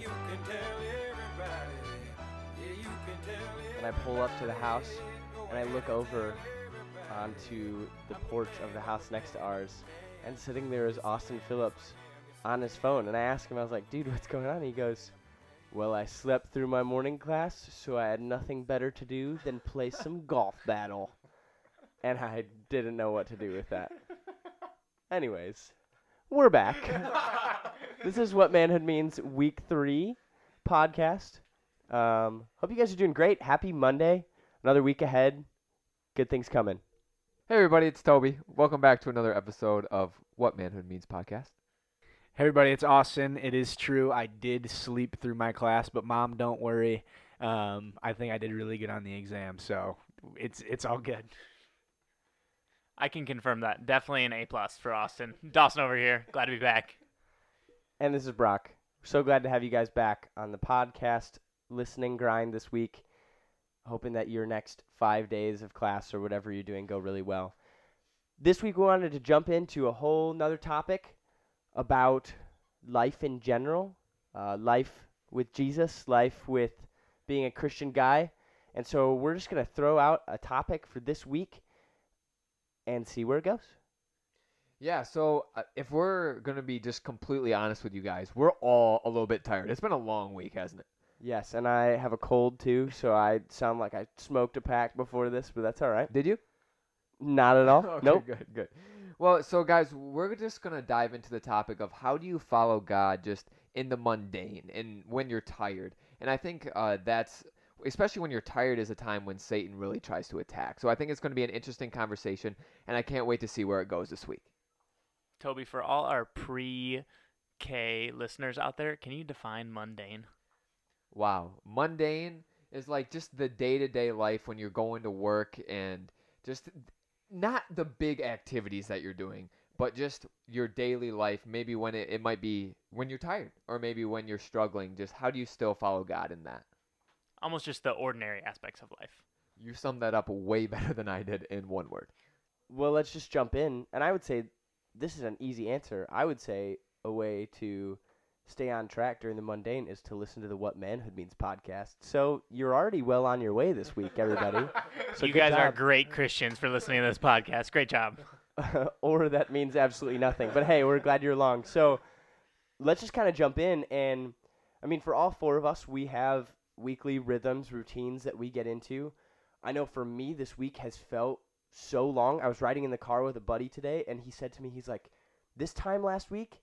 you can tell everybody. Yeah, you can tell And I pull up to the house and I look over onto the porch of the house next to ours, and sitting there is Austin Phillips on his phone. And I ask him, I was like, dude, what's going on? He goes, well, I slept through my morning class, so I had nothing better to do than play some golf battle. And I didn't know what to do with that. Anyways, we're back. this is what manhood means week three podcast. Um, hope you guys are doing great. Happy Monday. Another week ahead. Good things coming. Hey everybody, it's Toby. Welcome back to another episode of What Manhood Means podcast. Hey everybody, it's Austin. It is true. I did sleep through my class, but mom, don't worry. Um, I think I did really good on the exam, so it's it's all good. I can confirm that. Definitely an A plus for Austin. Dawson over here. Glad to be back. And this is Brock. So glad to have you guys back on the podcast listening grind this week. Hoping that your next five days of class or whatever you're doing go really well. This week we wanted to jump into a whole nother topic about life in general, uh, life with Jesus, life with being a Christian guy. And so we're just going to throw out a topic for this week and see where it goes. Yeah, so uh, if we're going to be just completely honest with you guys, we're all a little bit tired. It's been a long week, hasn't it? Yes, and I have a cold too, so I sound like I smoked a pack before this, but that's all right. Did you? Not at all. okay, nope. Good, good. Well, so guys, we're just going to dive into the topic of how do you follow God just in the mundane and when you're tired. And I think uh, that's especially when you're tired is a time when Satan really tries to attack. So I think it's going to be an interesting conversation, and I can't wait to see where it goes this week. Toby, for all our pre K listeners out there, can you define mundane? Wow. Mundane is like just the day to day life when you're going to work and just not the big activities that you're doing, but just your daily life. Maybe when it, it might be when you're tired or maybe when you're struggling. Just how do you still follow God in that? Almost just the ordinary aspects of life. You summed that up way better than I did in one word. Well, let's just jump in, and I would say this is an easy answer. I would say a way to stay on track during the mundane is to listen to the What Manhood Means podcast. So you're already well on your way this week, everybody. so you good guys are great Christians for listening to this podcast. Great job. or that means absolutely nothing. But hey, we're glad you're along. So let's just kind of jump in. And I mean, for all four of us, we have weekly rhythms, routines that we get into. I know for me, this week has felt so long. I was riding in the car with a buddy today, and he said to me, he's like, this time last week,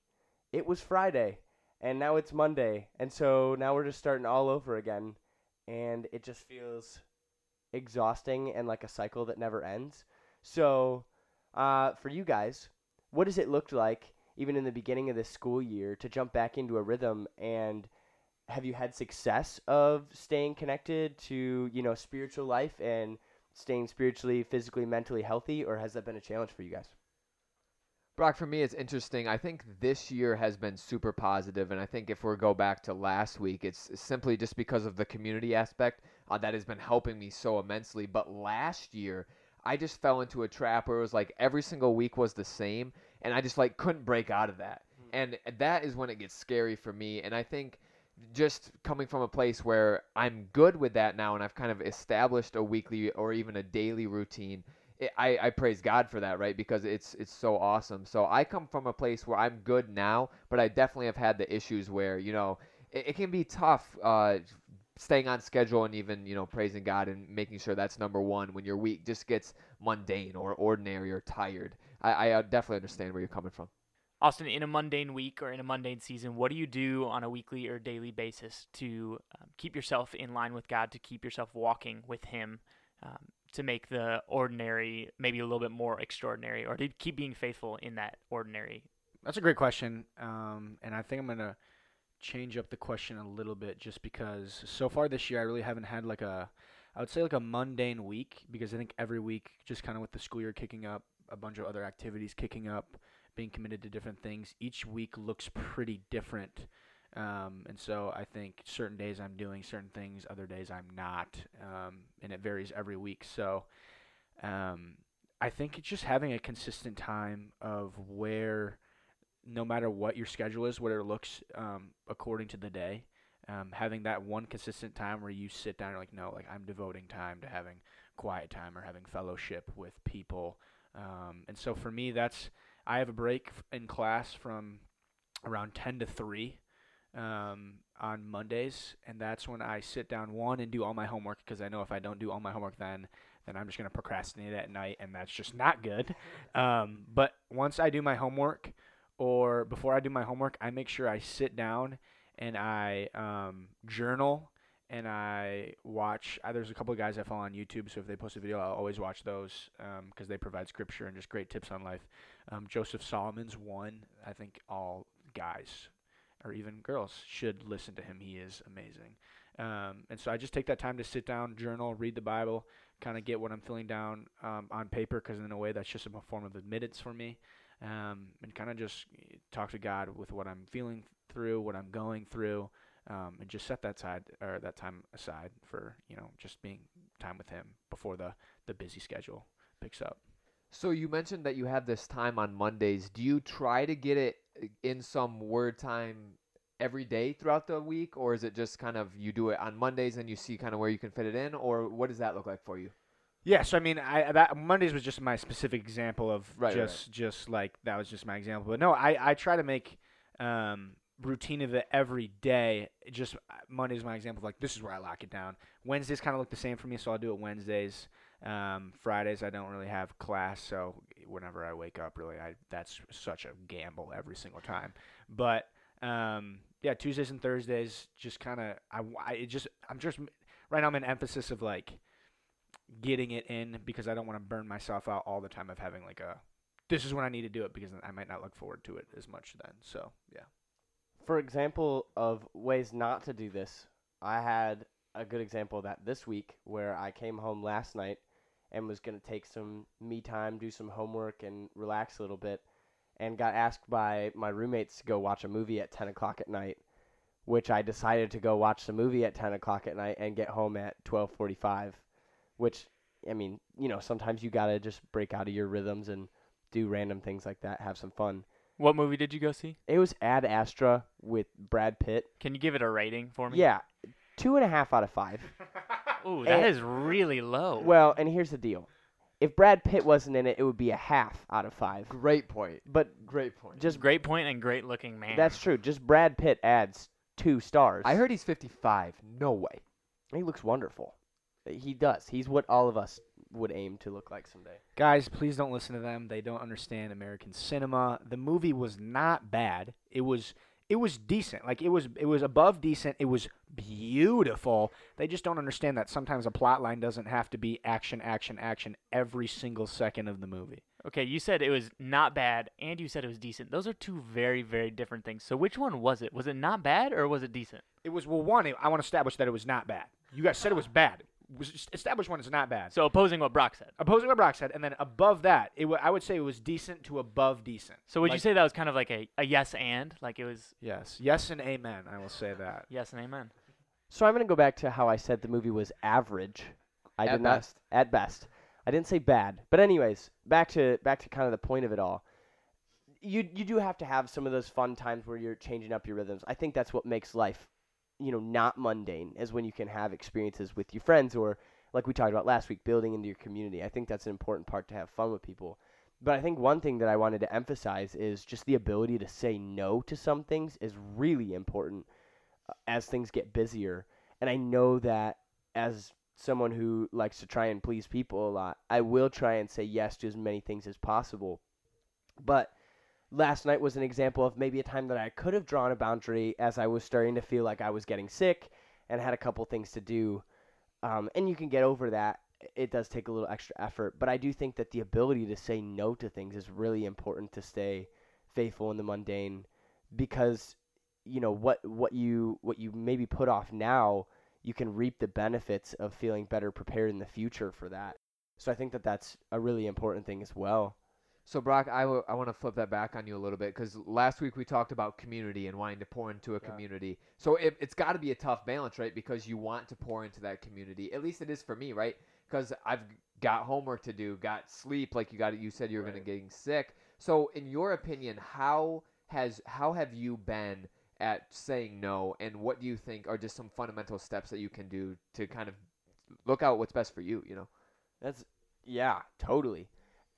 it was Friday, and now it's Monday. And so now we're just starting all over again. And it just feels exhausting and like a cycle that never ends. So uh, for you guys, what does it look like, even in the beginning of this school year, to jump back into a rhythm? And have you had success of staying connected to you know spiritual life and staying spiritually, physically, mentally healthy, or has that been a challenge for you guys? Brock, for me, it's interesting. I think this year has been super positive, and I think if we go back to last week, it's simply just because of the community aspect uh, that has been helping me so immensely. But last year, I just fell into a trap where it was like every single week was the same, and I just like couldn't break out of that. And that is when it gets scary for me. And I think just coming from a place where I'm good with that now, and I've kind of established a weekly or even a daily routine. I, I praise God for that, right? Because it's it's so awesome. So I come from a place where I'm good now, but I definitely have had the issues where you know it, it can be tough uh, staying on schedule and even you know praising God and making sure that's number one when your week just gets mundane or ordinary or tired. I, I uh, definitely understand where you're coming from. Austin, in a mundane week or in a mundane season, what do you do on a weekly or daily basis to um, keep yourself in line with God, to keep yourself walking with Him, um, to make the ordinary maybe a little bit more extraordinary, or to keep being faithful in that ordinary? That's a great question, um, and I think I'm gonna change up the question a little bit just because so far this year I really haven't had like a I would say like a mundane week because I think every week just kind of with the school year kicking up, a bunch of other activities kicking up, being committed to different things, each week looks pretty different. Um, and so I think certain days I'm doing certain things, other days I'm not, um, and it varies every week. So um, I think it's just having a consistent time of where, no matter what your schedule is, where it looks um, according to the day, um, having that one consistent time where you sit down and like, no, like I'm devoting time to having quiet time or having fellowship with people. Um, and so for me, that's I have a break in class from around 10 to 3 um, on Mondays, and that's when I sit down one and do all my homework because I know if I don't do all my homework then then I'm just gonna procrastinate at night, and that's just not good. Um, but once I do my homework, or before I do my homework, I make sure I sit down and I um, journal and I watch. Uh, there's a couple of guys I follow on YouTube, so if they post a video, I'll always watch those because they provide scripture and just great tips on life. Um, Joseph Solomon's one. I think all guys or even girls should listen to him. He is amazing. Um, and so I just take that time to sit down, journal, read the Bible, kind of get what I'm feeling down um, on paper, because in a way that's just a form of admittance for me, um, and kind of just talk to God with what I'm feeling through, what I'm going through, um, and just set that side or that time aside for you know just being time with Him before the the busy schedule picks up. So you mentioned that you have this time on Mondays. Do you try to get it uh, in some word time every day throughout the week, or is it just kind of you do it on Mondays and you see kind of where you can fit it in, or what does that look like for you? Yeah, so I mean, I that Mondays was just my specific example of Right, right, just just like that was just my example. But no, I I try to make um routine of it every day. Just uh, Monday's my example of like this is where I lock it down. Wednesdays kind of look the same for me, so I'll do it Wednesdays. Um, Fridays I don't really have class, so whenever I wake up, really, I that's such a gamble every single time. But um, yeah, Tuesdays and Thursdays just kind of I, I just I'm just right now I'm in emphasis of like getting it in because I don't want to burn myself out all the time of having like a this is when I need to do it because I might not look forward to it as much then. So yeah. For example of ways not to do this, I had a good example of that this week where I came home last night and was going to take some me time, do some homework, and relax a little bit, and got asked by my roommates to go watch a movie at 10 o'clock at night, which I decided to go watch the movie at 10 o'clock at night and get home at 12:45, which I mean, you know, sometimes you got to just break out of your rhythms and do random things like that, have some fun. What movie did you go see? It was Ad Astra with Brad Pitt. Can you give it a rating for me? Yeah, two and a half out of five. Ooh, that Eh, is really low. Well, and here's the deal: if Brad Pitt wasn't in it, it would be a half out of five. Great point. But Great point. just great point and great looking man. that's true. Just Brad Pitt adds two stars. I heard he's 55. No way. he looks wonderful. He does. He's what all of us would aim to look like someday. Guys, please don't listen to them. They don't understand American cinema. The movie was not bad. It was it was decent. Like it was it was above decent. It was beautiful. They just don't understand that sometimes a plot line doesn't have to be action action action every single second of the movie. okay, you said it was not bad and you said it was decent. Those are two very, very different things. So which one was it? Was it not bad or was it decent? It was well one, I want to establish that it was not bad. You guys said it was bad. Was establish one is not bad. So opposing what Brock said. Opposing what Brock said, and then above that, it w- I would say it was decent to above decent. So would you say that was kind of like a, a yes and? Like it was Yes, yes, and amen. I will say that. yes and amen. So I'm gonna go back to how I said the movie was average. I At did not best. at best. I didn't say bad. But anyways, back to back to kind of the point of it all. You you do have to have some of those fun times where you're changing up your rhythms. I think that's what makes life, you know, not mundane, as when you can have experiences with your friends or like we talked about last week, building into your community. I think that's an important part to have fun with people. But I think one thing that I wanted to emphasize is just the ability to say no to some things is really important uh, as things get busier. And I know that as someone who likes to try and please people a lot, I will try and say yes to as many things as possible. But last night was an example of maybe a time that I could have drawn a boundary as I was starting to feel like I was getting sick and had a couple things to do. Um, and you can get over that. It does take a little extra effort, but I do think that the ability to say no to things is really important to stay faithful in the mundane because you know what what you what you maybe put off now you can reap the benefits of feeling better prepared in the future for that so i think that that's a really important thing as well So Brock, I want to flip that back on you a little bit because last week we talked about community and wanting to pour into a Yeah. community. So it, it's got to be a tough balance, right? Because you want to pour into that community. At least it is for me, right? Because I've got homework to do, got sleep, like you got. You said you were going to getting sick. So in your opinion, how has how have you been at saying no, and what do you think are just some fundamental steps that you can do to kind of look out what's best for you? You know. That's yeah, totally.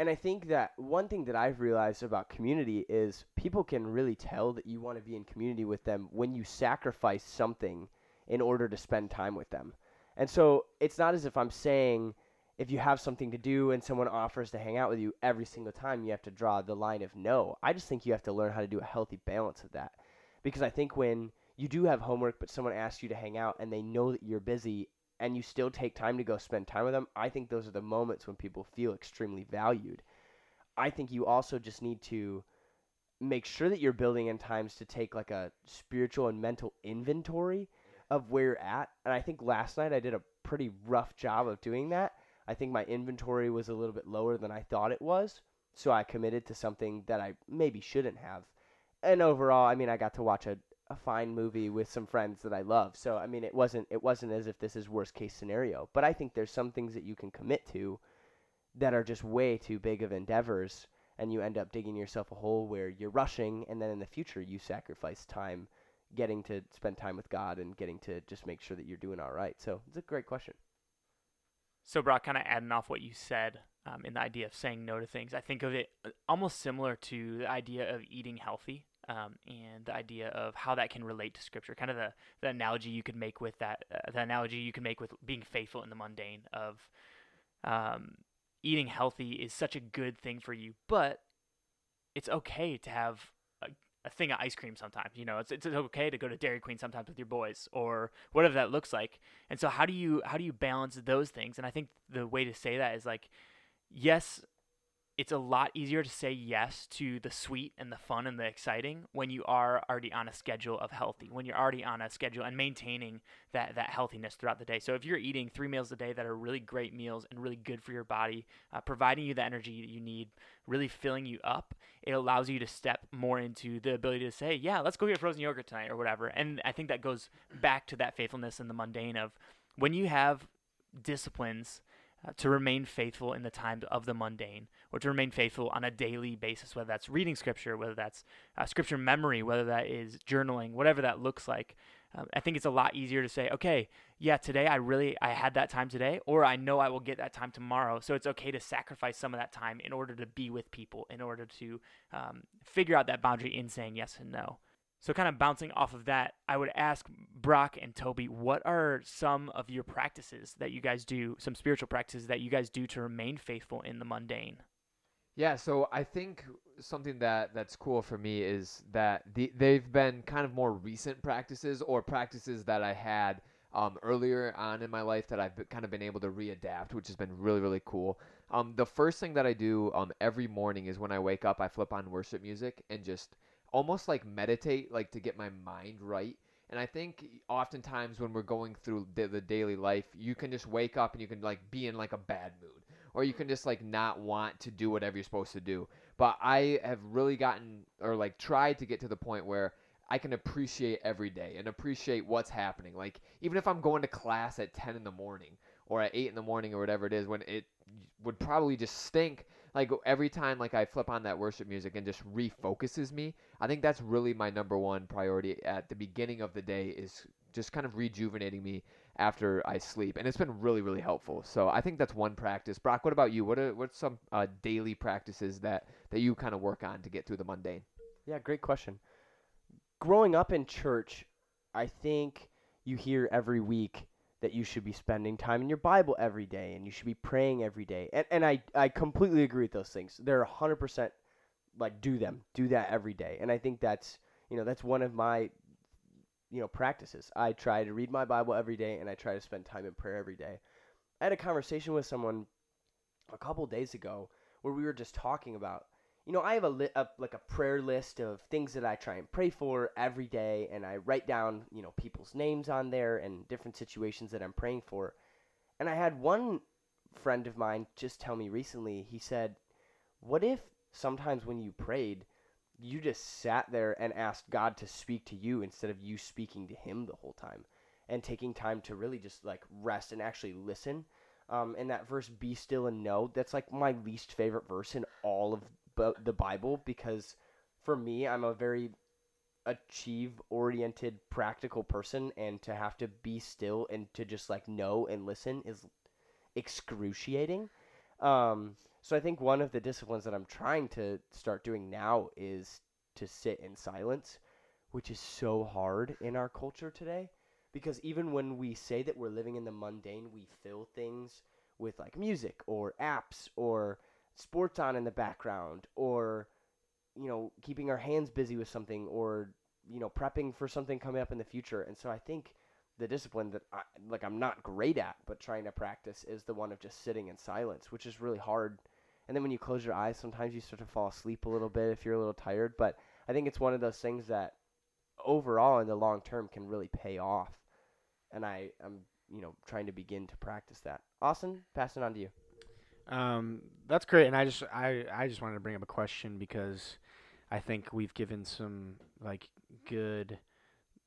And I think that one thing that I've realized about community is people can really tell that you want to be in community with them when you sacrifice something in order to spend time with them. And so it's not as if I'm saying if you have something to do and someone offers to hang out with you every single time, you have to draw the line of no. I just think you have to learn how to do a healthy balance of that. Because I think when you do have homework, but someone asks you to hang out and they know that you're busy and you still take time to go spend time with them, I think those are the moments when people feel extremely valued. I think you also just need to make sure that you're building in times to take like a spiritual and mental inventory of where you're at. And I think last night I did a pretty rough job of doing that. I think my inventory was a little bit lower than I thought it was. So I committed to something that I maybe shouldn't have. And overall, I mean, I got to watch a, a fine movie with some friends that I love. So I mean, it wasn't it wasn't as if this is worst case scenario. But I think there's some things that you can commit to that are just way too big of endeavors and you end up digging yourself a hole where you're rushing and then in the future you sacrifice time getting to spend time with God and getting to just make sure that you're doing all right. So, it's a great question. So, Brock, kind of adding off what you said um, in the idea of saying no to things, I think of it uh, almost similar to the idea of eating healthy um, and the idea of how that can relate to Scripture. Kind of the, the analogy you could make with that, uh, the analogy you could make with being faithful in the mundane of um, eating healthy is such a good thing for you, but it's okay to have a, a thing of ice cream sometimes. You know, it's it's okay to go to Dairy Queen sometimes with your boys or whatever that looks like. And so how do you how do you balance those things? And I think the way to say that is like yes, it's a lot easier to say yes to the sweet and the fun and the exciting when you are already on a schedule of healthy, when you're already on a schedule and maintaining that, that healthiness throughout the day. So if you're eating three meals a day that are really great meals and really good for your body, uh, providing you the energy that you need, really filling you up, it allows you to step more into the ability to say, yeah, let's go get frozen yogurt tonight or whatever. And I think that goes back to that faithfulness in the mundane of when you have disciplines – uh, to remain faithful in the times of the mundane, or to remain faithful on a daily basis, whether that's reading scripture, whether that's uh, scripture memory, whether that is journaling, whatever that looks like. Um, I think it's a lot easier to say, okay, yeah, today I really I had that time today, or I know I will get that time tomorrow. So it's okay to sacrifice some of that time in order to be with people, in order to um, figure out that boundary in saying yes and no. So, kind of bouncing off of that, I would ask Brock and Toby, what are some of your practices that you guys do, some spiritual practices that you guys do to remain faithful in the mundane? Yeah, so I think something that that's cool for me is that the, they've been kind of more recent practices or practices that I had um, earlier on in my life that I've kind of been able to readapt, which has been really really cool. Um, the first thing that I do um, every morning is when I wake up, I flip on worship music and just almost like meditate, like to get my mind right. And I think oftentimes when we're going through the, the, daily life, you can just wake up and you can like be in like a bad mood, or you can just like not want to do whatever you're supposed to do. But I have really gotten or like tried to get to the point where I can appreciate every day and appreciate what's happening. Like even if I'm going to class at 10 in the morning or at 8 in the morning or whatever it is, when it would probably just stink like every time like I flip on that worship music and just refocuses me. I think that's really my number one priority at the beginning of the day is just kind of rejuvenating me after I sleep, and it's been really really helpful. So I think that's one practice. Brock, what about you? What are what's some uh, daily practices that that you kind of work on to get through the mundane? Yeah, great question. Growing up in church, I think you hear every week that you should be spending time in your Bible every day and you should be praying every day. And, and I, I completely agree with those things. They're 100% like do them, do that every day. And I think that's, you know, that's one of my, you know, practices. I try to read my Bible every day and I try to spend time in prayer every day. I had a conversation with someone a couple days ago where we were just talking about you know, I have a, li- a, like a prayer list of things that I try and pray for every day, and I write down you know people's names on there and different situations that I'm praying for. And I had one friend of mine just tell me recently. He said, "What if sometimes when you prayed, you just sat there and asked God to speak to you instead of you speaking to Him the whole time, and taking time to really just like rest and actually listen." Um, and that verse, "Be still and know," that's like my least favorite verse in all of the Bible because for me, I'm a very achieve oriented practical person and to have to be still and to just like know and listen is excruciating. Um, so I think one of the disciplines that I'm trying to start doing now is to sit in silence, which is so hard in our culture today because even when we say that we're living in the mundane, we fill things with like music or apps or sports on in the background or you know keeping our hands busy with something or you know prepping for something coming up in the future. And so i think the discipline that I, like i'm not great at but trying to practice is the one of just sitting in silence which is really hard and then when you close your eyes sometimes you start to fall asleep a little bit if you're a little tired. But i think it's one of those things that overall in the long term can really pay off. And i am you know trying to begin to practice that. Austin pass it on to you. Um, that's great, and I just I I just wanted to bring up a question because I think we've given some like good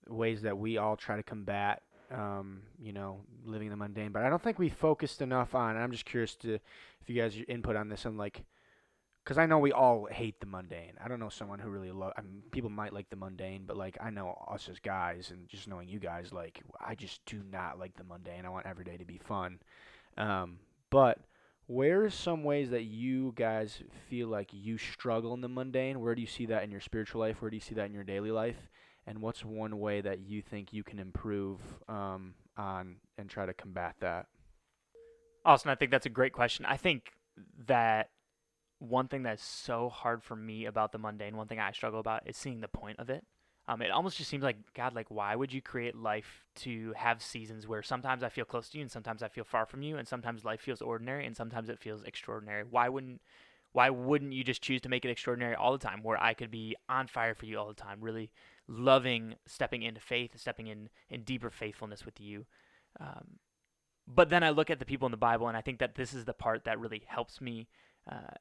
ways that we all try to combat um, you know, living the mundane, but I don't think we focused enough on. I'm just curious to if you guys your input on this and like because I know we all hate the mundane. I don't know someone who really love. I mean, people might like the mundane, but like I know us as guys, and just knowing you guys, like I just do not like the mundane. I want every day to be fun. Um, but where are some ways that you guys feel like you struggle in the mundane? Where do you see that in your spiritual life? Where do you see that in your daily life? And what's one way that you think you can improve um, on and try to combat that? Austin, I think that's a great question. I think that one thing that's so hard for me about the mundane, one thing I struggle about is seeing the point of it. Um, it almost just seems like God, like why would you create life to have seasons where sometimes I feel close to you and sometimes I feel far from you, and sometimes life feels ordinary and sometimes it feels extraordinary. Why wouldn't why wouldn't you just choose to make it extraordinary all the time, where I could be on fire for you all the time, really loving, stepping into faith, stepping in in deeper faithfulness with you. Um, but then I look at the people in the Bible, and I think that this is the part that really helps me uh,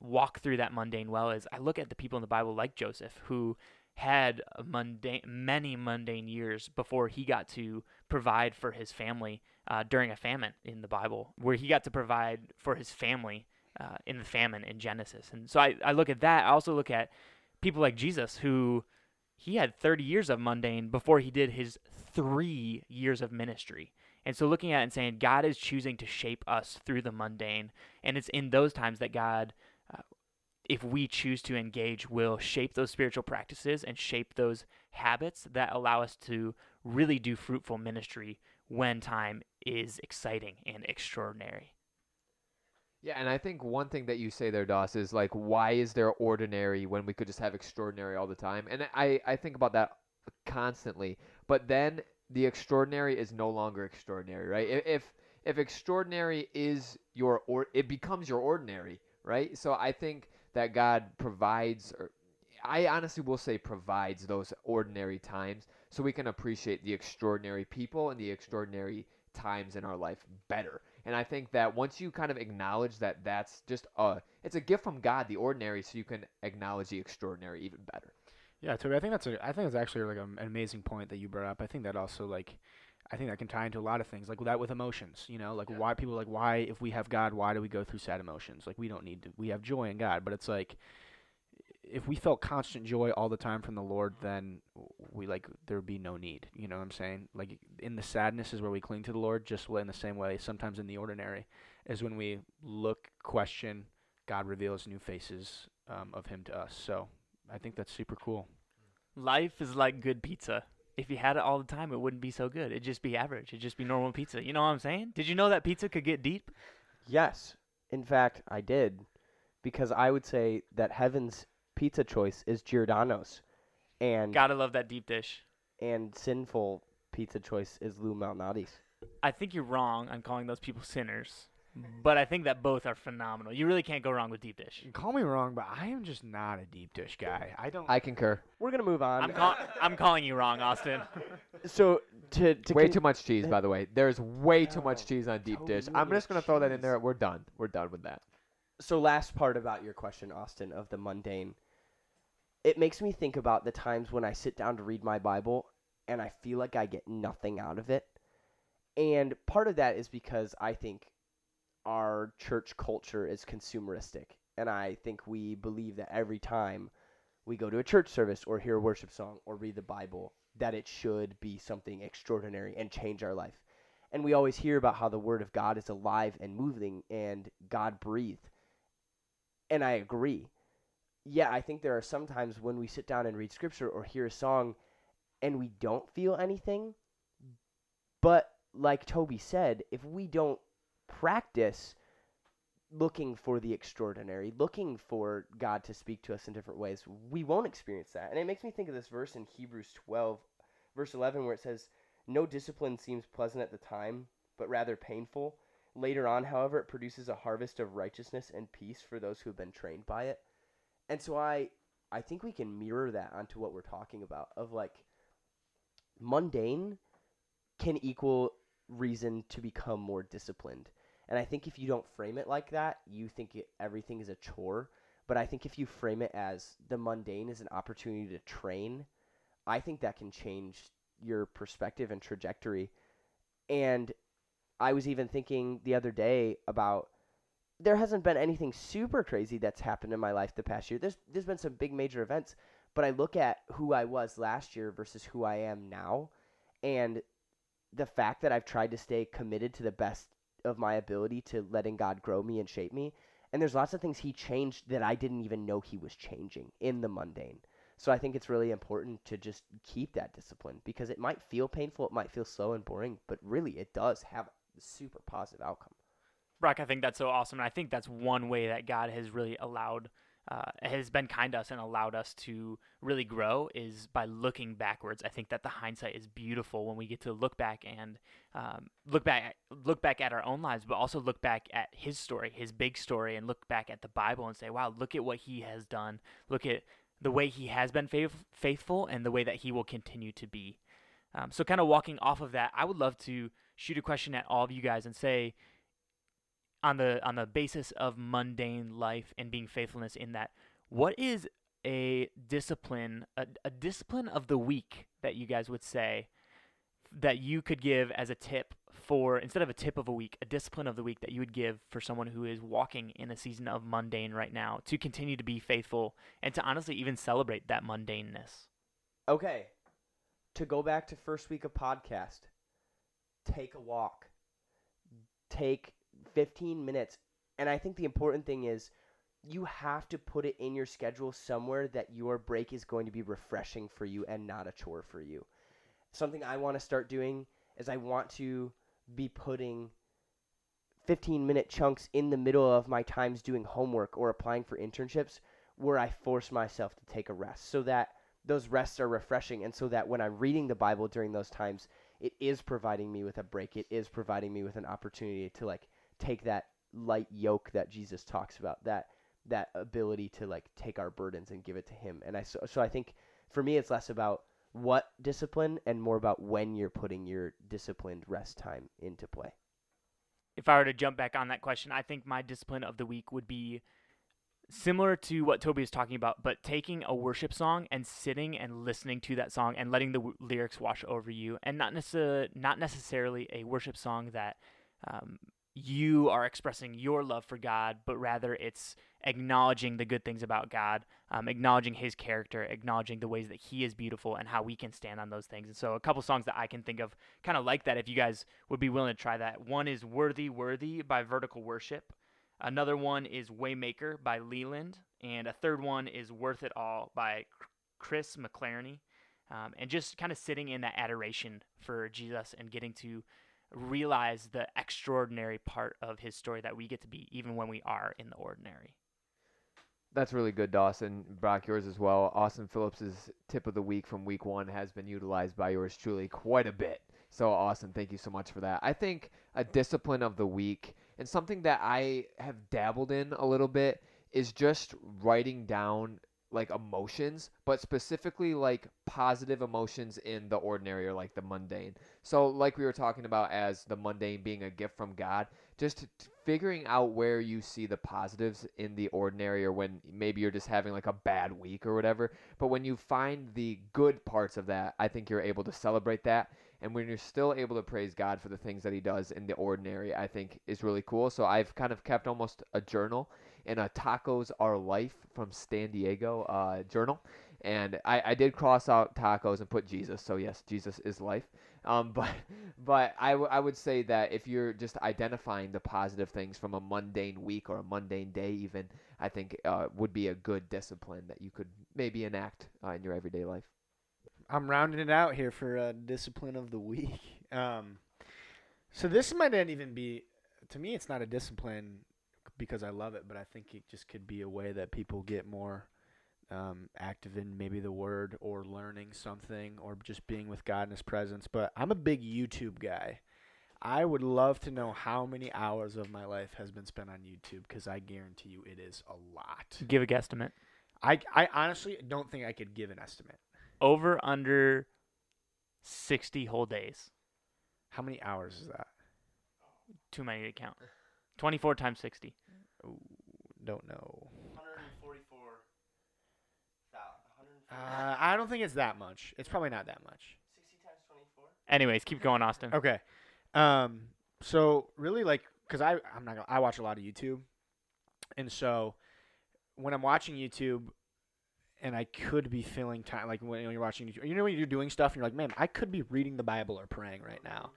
walk through that mundane well. Is I look at the people in the Bible like Joseph, who had mundane, many mundane years before he got to provide for his family uh, during a famine in the Bible, where he got to provide for his family uh, in the famine in Genesis. And so I, I look at that. I also look at people like Jesus, who he had 30 years of mundane before he did his three years of ministry. And so looking at it and saying, God is choosing to shape us through the mundane. And it's in those times that God uh, if we choose to engage, will shape those spiritual practices and shape those habits that allow us to really do fruitful ministry when time is exciting and extraordinary. Yeah, and I think one thing that you say there, Doss, is like, why is there ordinary when we could just have extraordinary all the time? And I, I think about that constantly. But then the extraordinary is no longer extraordinary, right? If if extraordinary is your or it becomes your ordinary, right? So I think that God provides, or I honestly will say provides those ordinary times so we can appreciate the extraordinary people and the extraordinary times in our life better. And I think that once you kind of acknowledge that that's just a it's a gift from God, the ordinary, so you can acknowledge the extraordinary even better. Yeah, Toby, I think that's a I think that's actually like an amazing point that you brought up. I think that also like I think that can tie into a lot of things, like that with emotions. You know, like Yeah. why people like why if we have God, why do we go through sad emotions? Like we don't need to. We have joy in God, but it's like if we felt constant joy all the time from the Lord, then we like there would be no need. You know what I'm saying? Like in the sadness is where we cling to the Lord, just in the same way. Sometimes in the ordinary is when we look, question, God reveals new faces um, of Him to us. So I think that's super cool. Life is like good pizza. If you had it all the time, it wouldn't be so good. It'd just be average. It'd just be normal pizza. You know what I'm saying? Did you know that pizza could get deep? Yes. In fact, I did. Because I would say that heaven's pizza choice is Giordano's. And Gotta love that deep dish. and sinful pizza choice is Lou Malnati's. I think you're wrong on calling those people sinners, but I think that both are phenomenal. You really can't go wrong with deep dish. Call me wrong, but I am just not a deep dish guy. I don't. I concur. We're gonna move on. I'm, call- I'm calling you wrong, Austin. so to to way con- too much cheese, by the way. There's way too much cheese on deep Toby, dish. I'm just gonna throw that in there. We're done. We're done with that. so last part about your question, Austin, of the mundane. It makes me think about the times when I sit down to read my Bible and I feel like I get nothing out of it. And part of that is because I think our church culture is consumeristic. And I think we believe that every time we go to a church service or hear a worship song or read the Bible that it should be something extraordinary and change our life. And we always hear about how the Word of God is alive and moving and God breathed. And I agree. Yeah, I think there are some times when we sit down and read Scripture or hear a song and we don't feel anything. But like Toby said, if we don't practice looking for the extraordinary, looking for God to speak to us in different ways, we won't experience that. And it makes me think of this verse in Hebrews 12, verse 11, where it says, No discipline seems pleasant at the time, but rather painful. Later on, however, it produces a harvest of righteousness and peace for those who have been trained by it. And so I I think we can mirror that onto what we're talking about of like mundane can equal reason to become more disciplined. And I think if you don't frame it like that, you think it, everything is a chore. But I think if you frame it as the mundane is an opportunity to train, I think that can change your perspective and trajectory. And I was even thinking the other day about there hasn't been anything super crazy that's happened in my life the past year. There's there's been some big major events, but I look at who I was last year versus who I am now, and the fact that I've tried to stay committed to the best of my ability to letting God grow me and shape me. And there's lots of things he changed that I didn't even know he was changing in the mundane. So I think it's really important to just keep that discipline because it might feel painful, it might feel slow and boring, but really it does have a super positive outcome. Brock, I think that's so awesome. And I think that's one way that God has really allowed, uh, has been kind to us and allowed us to really grow is by looking backwards. I think that the hindsight is beautiful when we get to look back and um, look back, look back at our own lives, but also look back at His story, His big story, and look back at the Bible and say, "Wow, look at what He has done. Look at the way He has been faith- faithful and the way that He will continue to be." Um, so, kind of walking off of that, I would love to shoot a question at all of you guys and say, on the on the basis of mundane life and being faithfulness in that what is a discipline a, a discipline of the week that you guys would say that you could give as a tip for instead of a tip of a week a discipline of the week that you would give for someone who is walking in a season of mundane right now to continue to be faithful and to honestly even celebrate that mundaneness Okay. To go back to first week of podcast, take a walk. Take 15 minutes. And I think the important thing is you have to put it in your schedule somewhere that your break is going to be refreshing for you and not a chore for you. Something I want to start doing is I want to be putting 15 minute chunks in the middle of my times doing homework or applying for internships where I force myself to take a rest so that those rests are refreshing and so that when I'm reading the Bible during those times, it is providing me with a break. It is providing me with an opportunity to like take that light yoke that Jesus talks about, that that ability to like take our burdens and give it to him. And I so, so I think for me it's less about what discipline and more about when you're putting your disciplined rest time into play. if I were to jump back on that question, I think my discipline of the week would be similar to what Toby is talking about, but taking a worship song and sitting and listening to that song and letting the w- lyrics wash over you, and not not necessarily a worship song that um, you are expressing your love for God, but rather it's acknowledging the good things about God, um, acknowledging His character, acknowledging the ways that He is beautiful, and how we can stand on those things. And so, a couple songs that I can think of, kind of like that, if you guys would be willing to try that. One is "Worthy, Worthy" by Vertical Worship. Another one is Waymaker by Leeland, and a third one is Worth It All by Chris McClarney. Um, and just kind of sitting in that adoration for Jesus and getting to realize the extraordinary part of his story that we get to be even when we are in the ordinary. That's really good, Dawson. Brock, yours as well. Austin Phillips's tip of the week from week one has been utilized by yours truly quite a bit. So, Austin, thank you so much for that. I think a discipline of the week and something that I have dabbled in a little bit is just writing down like emotions, but specifically like positive emotions in the ordinary or like the mundane. So, like we were talking about as the mundane being a gift from God, just t- figuring out where you see the positives in the ordinary or when maybe you're just having like a bad week or whatever. But when you find the good parts of that, I think you're able to celebrate that. And when you're still able to praise God for the things that He does in the ordinary, I think is really cool. So I've kind of kept almost a journal in a Tacos Are Life from San Diego uh, journal. And I, I did cross out tacos and put Jesus. So yes, Jesus is life. Um, but but I, w- I would say that if you're just identifying the positive things from a mundane week or a mundane day, even I think uh, would be a good discipline that you could maybe enact uh, in your everyday life. I'm rounding it out here for uh, discipline of the week. Um, so this might not even be, to me, it's not a discipline because I love it, but I think it just could be a way that people get more um, active in maybe the word or learning something or just being with God in His presence. But I'm a big YouTube guy. I would love to know how many hours of my life has been spent on YouTube because I guarantee you it is a lot. Give a guesstimate. I, I honestly don't think I could give an estimate. Over under 60 whole days. How many hours is that? Too many to count. 24 times 60. Ooh, don't know. 144. Uh, I don't think it's that much. It's probably not that much. 60 times 24. Anyways, keep going, Austin. Okay. Um. So really, like, cause I I'm not gonna I watch a lot of YouTube, and so when I'm watching YouTube, and I could be feeling time like when you're watching YouTube, you know when you're doing stuff and you're like, man, I could be reading the Bible or praying right now.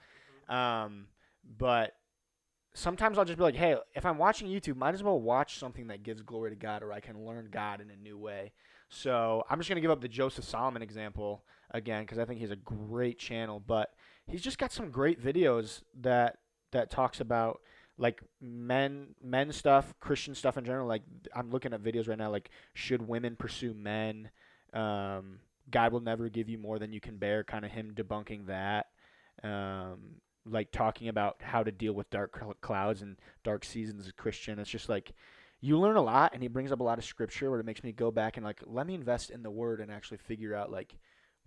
Um. But sometimes I'll just be like, hey, if I'm watching YouTube, might as well watch something that gives glory to God, or I can learn God in a new way. So I'm just gonna give up the Joseph Solomon example again because I think he's a great channel, but he's just got some great videos that that talks about like men men stuff, Christian stuff in general. Like I'm looking at videos right now like should women pursue men? Um, God will never give you more than you can bear. Kind of him debunking that. Um, like talking about how to deal with dark clouds and dark seasons as Christian. It's just like you learn a lot, and he brings up a lot of scripture where it makes me go back and like let me invest in the Word and actually figure out like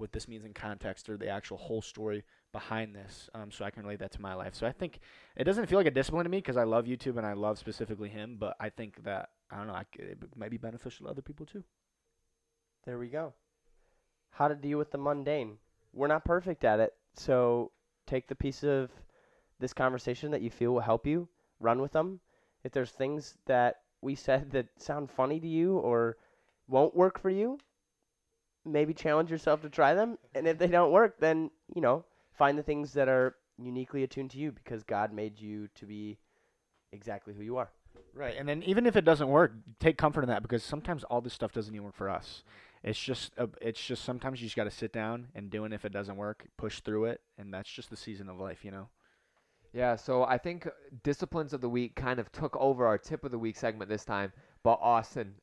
what this means in context or the actual whole story behind this, um, so I can relate that to my life. So I think it doesn't feel like a discipline to me because I love YouTube and I love specifically him, but I think that I don't know, I it might be beneficial to other people too. There we go. How to deal with the mundane. We're not perfect at it, so take the piece of this conversation that you feel will help you, run with them. If there's things that we said that sound funny to you or won't work for you, maybe challenge yourself to try them. And if they don't work, then, you know, find the things that are uniquely attuned to you because God made you to be exactly who you are. Right, and then even if it doesn't work, take comfort in that because sometimes all this stuff doesn't even work for us. It's just a, it's just sometimes you just got to sit down and do it. If it doesn't work, push through it, and that's just the season of life, you know. Yeah, so I think disciplines of the week kind of took over our tip of the week segment this time. But Austin,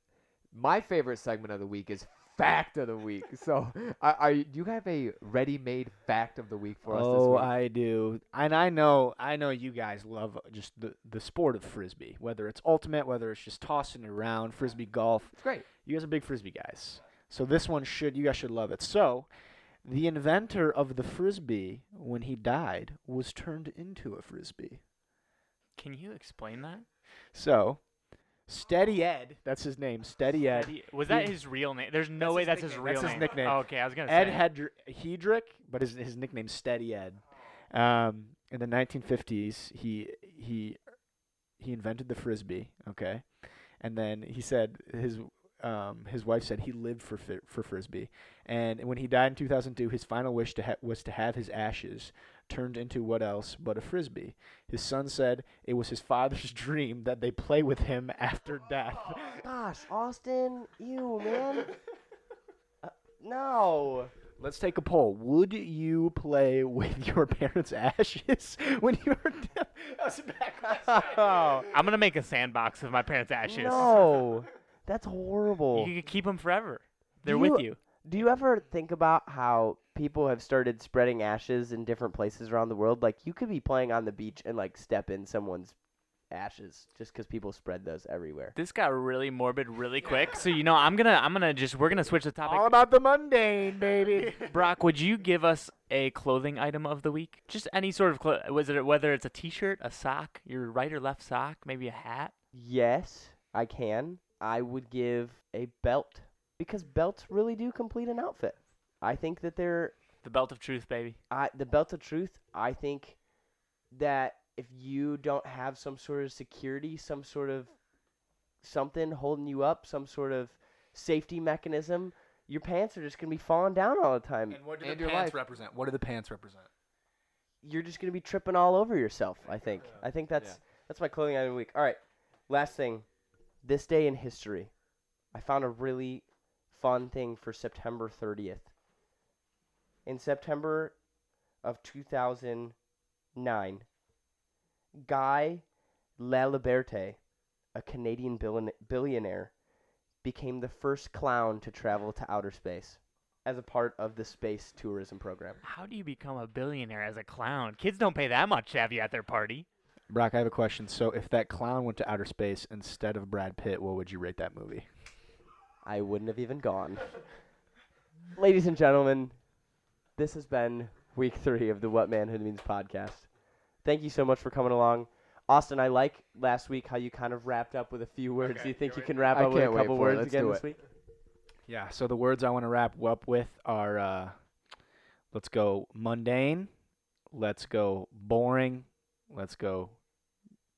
my favorite segment of the week is fact of the week. So, are, are you, do you have a ready-made fact of the week for us this oh. I do, and I know, I know you guys love just the the sport of frisbee, whether it's ultimate, whether it's just tossing it around, frisbee golf. it's great. You guys are big frisbee guys, so this one should you guys should love it. So, the inventor of the frisbee, when he died, was turned into a frisbee. Can you explain that? So, Steady Ed, that's his name, Steady Ed. Eddie- Was that he- his real name? There's That's no way his that's his nickname. real That's his name. nickname. Oh, okay, I was gonna Ed say. Hedr- Headrick, but his his nickname's Steady Ed. Um, in the 1950s, he he he invented the frisbee. Okay, and then he said his um his wife said he lived for fi- for frisbee, and when he died in 2002, his final wish to ha- was to have his ashes turned into what else but a frisbee. His son said it was his father's dream that they play with him after death. Gosh, Austin, you man. Uh, no. Let's take a poll. Would you play with your parents' ashes when you were dead? That was a bad question. Oh, I'm gonna make a sandbox of my parents' ashes. no. That's horrible. You could keep them forever. They're Do with you- you. Do you ever think about how people have started spreading ashes in different places around the world? Like you could be playing on the beach and like step in someone's ashes just because people spread those everywhere. This got really morbid really quick. So you know, I'm gonna I'm gonna just we're gonna switch the topic. All about the mundane, baby. Brock, would you give us a clothing item of the week? Just any sort of clo- was it whether it's a T-shirt, a sock, your right or left sock, maybe a hat. Yes, I can. I would give a belt because belts really do complete an outfit. I think that they're The belt of truth, baby. I, the belt of truth, I think that if you don't have some sort of security, some sort of something holding you up, some sort of safety mechanism, your pants are just going to be falling down all the time. And what do And the pants life. represent? What do the pants represent? You're just going to be tripping all over yourself, I think. I think that's Yeah. that's my clothing item of the week. All right. Last thing. This day in history. I found a really fun thing for September 30th. In September of 2009, Guy Laliberte, a Canadian billion- billionaire, became the first clown to travel to outer space as a part of the space tourism program. How do you become a billionaire as a clown? Kids don't pay that much to have you at their party. Brock, I have a question. So, if that clown went to outer space instead of Brad Pitt, what would you rate that movie? I wouldn't have even gone. Ladies and gentlemen, this has been week three of the What Manhood Means podcast. Thank you so much for coming along. Austin, I like last week how you kind of wrapped up with a few words. Do you think you can wrap I up with a couple for it. words again this week? Yeah. So the words I want to wrap up with are: uh, let's go mundane, let's go boring, let's go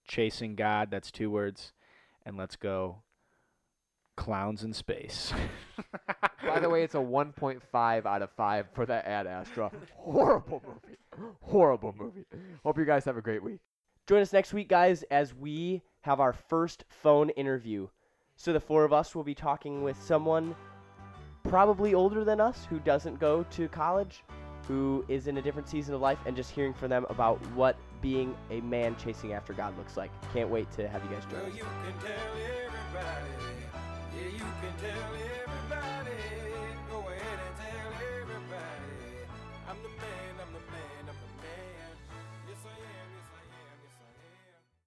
chasing God. That's two words, and let's go clowns in space. By the way, it's a 1.5 out of 5 for that Ad Astra. Horrible movie. Horrible movie. Hope you guys have a great week. Join us next week, guys, as we have our first phone interview. So the four of us will be talking with someone probably older than us who doesn't go to college, who is in a different season of life, and just hearing from them about what being a man chasing after God looks like. Can't wait to have you guys join Well, us. you you can tell everybody.